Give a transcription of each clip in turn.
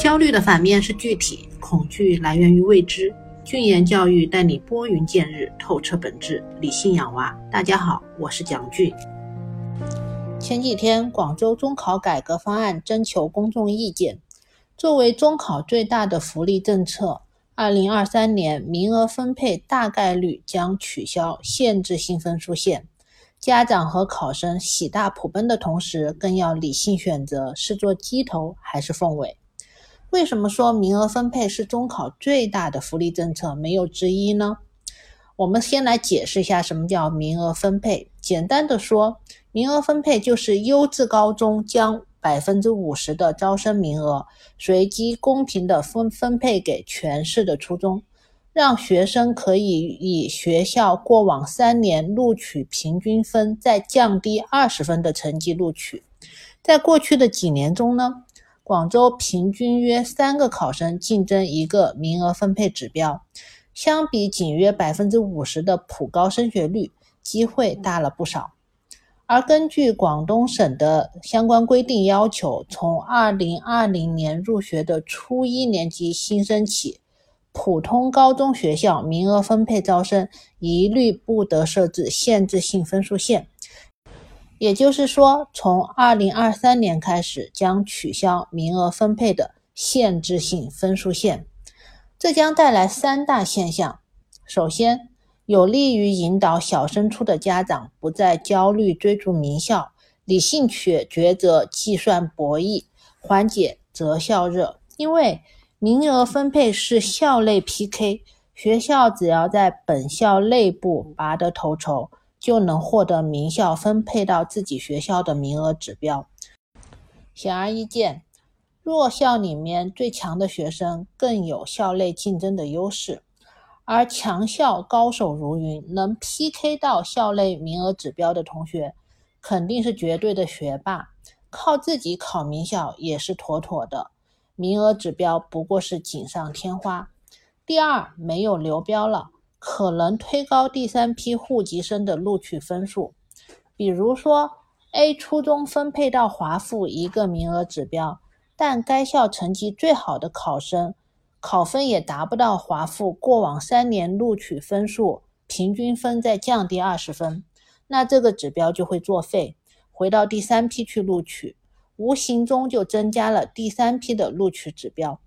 焦虑的反面是具体，恐惧来源于未知。俊言教育带你拨云见日，透彻本质，理性养娃。大家好，我是蒋俊。前几天，广州中考改革方案征求公众意见。作为中考最大的福利政策，二零二三年名额分配大概率将取消限制性分数线。家长和考生喜大普奔的同时，更要理性选择是做鸡头还是凤尾。为什么说名额分配是中考最大的福利政策？没有之一呢？我们先来解释一下什么叫名额分配。简单的说，名额分配就是优质高中将百分之五十的招生名额随机公平的分分配给全市的初中，让学生可以以学校过往三年录取平均分再降低二十分的成绩录取。在过去的几年中呢？广州平均约三个考生竞争一个名额分配指标，相比仅约百分之五十的普高升学率，机会大了不少。而根据广东省的相关规定要求，从二零二零年入学的初一年级新生起，普通高中学校名额分配招生一律不得设置限制性分数线。也就是说，从二零二三年开始将取消名额分配的限制性分数线，这将带来三大现象。首先，有利于引导小升初的家长不再焦虑追逐名校，理性抉抉择计算博弈，缓解择校热。因为名额分配是校内 PK，学校只要在本校内部拔得头筹。就能获得名校分配到自己学校的名额指标。显而易见，弱校里面最强的学生更有校内竞争的优势，而强校高手如云，能 PK 到校内名额指标的同学，肯定是绝对的学霸，靠自己考名校也是妥妥的。名额指标不过是锦上添花。第二，没有流标了。可能推高第三批户籍生的录取分数，比如说 A 初中分配到华附一个名额指标，但该校成绩最好的考生考分也达不到华附过往三年录取分数平均分再降低二十分，那这个指标就会作废，回到第三批去录取，无形中就增加了第三批的录取指标。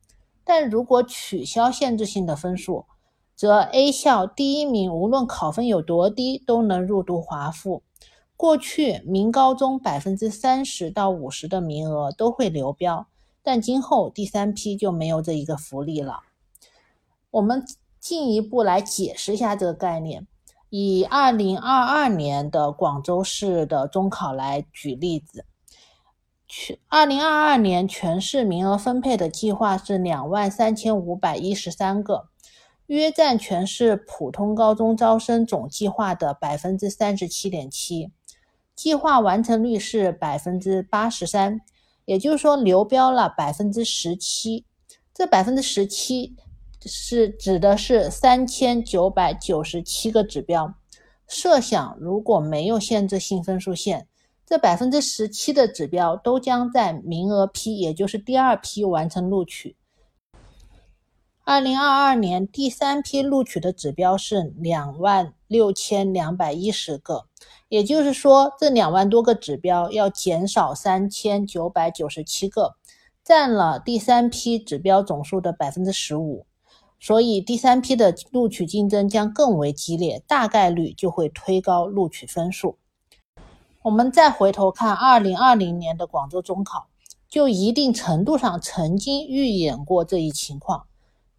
但如果取消限制性的分数，则 A 校第一名无论考分有多低都能入读华附。过去名高中百分之三十到五十的名额都会流标，但今后第三批就没有这一个福利了。我们进一步来解释一下这个概念，以二零二二年的广州市的中考来举例子。去二零二二年全市名额分配的计划是两万三千五百一十三个。约占全市普通高中招生总计划的百分之三十七点七，计划完成率是百分之八十三，也就是说流标了百分之十七。这百分之十七是指的是三千九百九十七个指标。设想如果没有限制性分数线，这百分之十七的指标都将在名额批，也就是第二批完成录取。二零二二年第三批录取的指标是两万六千两百一十个，也就是说，这两万多个指标要减少三千九百九十七个，占了第三批指标总数的百分之十五，所以第三批的录取竞争将更为激烈，大概率就会推高录取分数。我们再回头看二零二零年的广州中考，就一定程度上曾经预演过这一情况。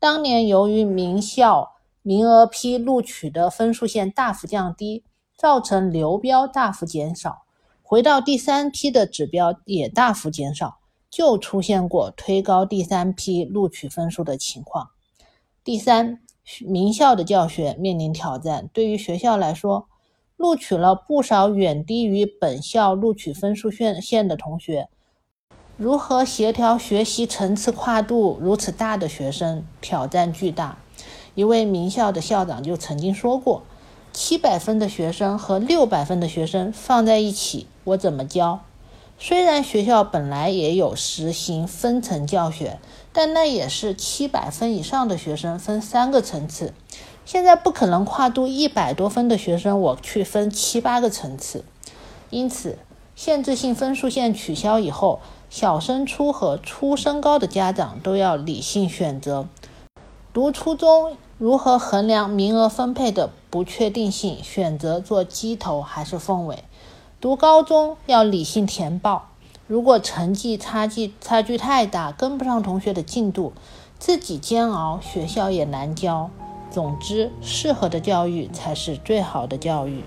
当年由于名校名额批录取的分数线大幅降低，造成流标大幅减少，回到第三批的指标也大幅减少，就出现过推高第三批录取分数的情况。第三，名校的教学面临挑战，对于学校来说，录取了不少远低于本校录取分数线线的同学。如何协调学习层次跨度如此大的学生，挑战巨大。一位名校的校长就曾经说过：“七百分的学生和六百分的学生放在一起，我怎么教？虽然学校本来也有实行分层教学，但那也是七百分以上的学生分三个层次。现在不可能跨度一百多分的学生，我去分七八个层次。因此，限制性分数线取消以后，小升初和初升高的家长都要理性选择。读初中如何衡量名额分配的不确定性，选择做鸡头还是凤尾？读高中要理性填报，如果成绩差距差距太大，跟不上同学的进度，自己煎熬，学校也难教。总之，适合的教育才是最好的教育。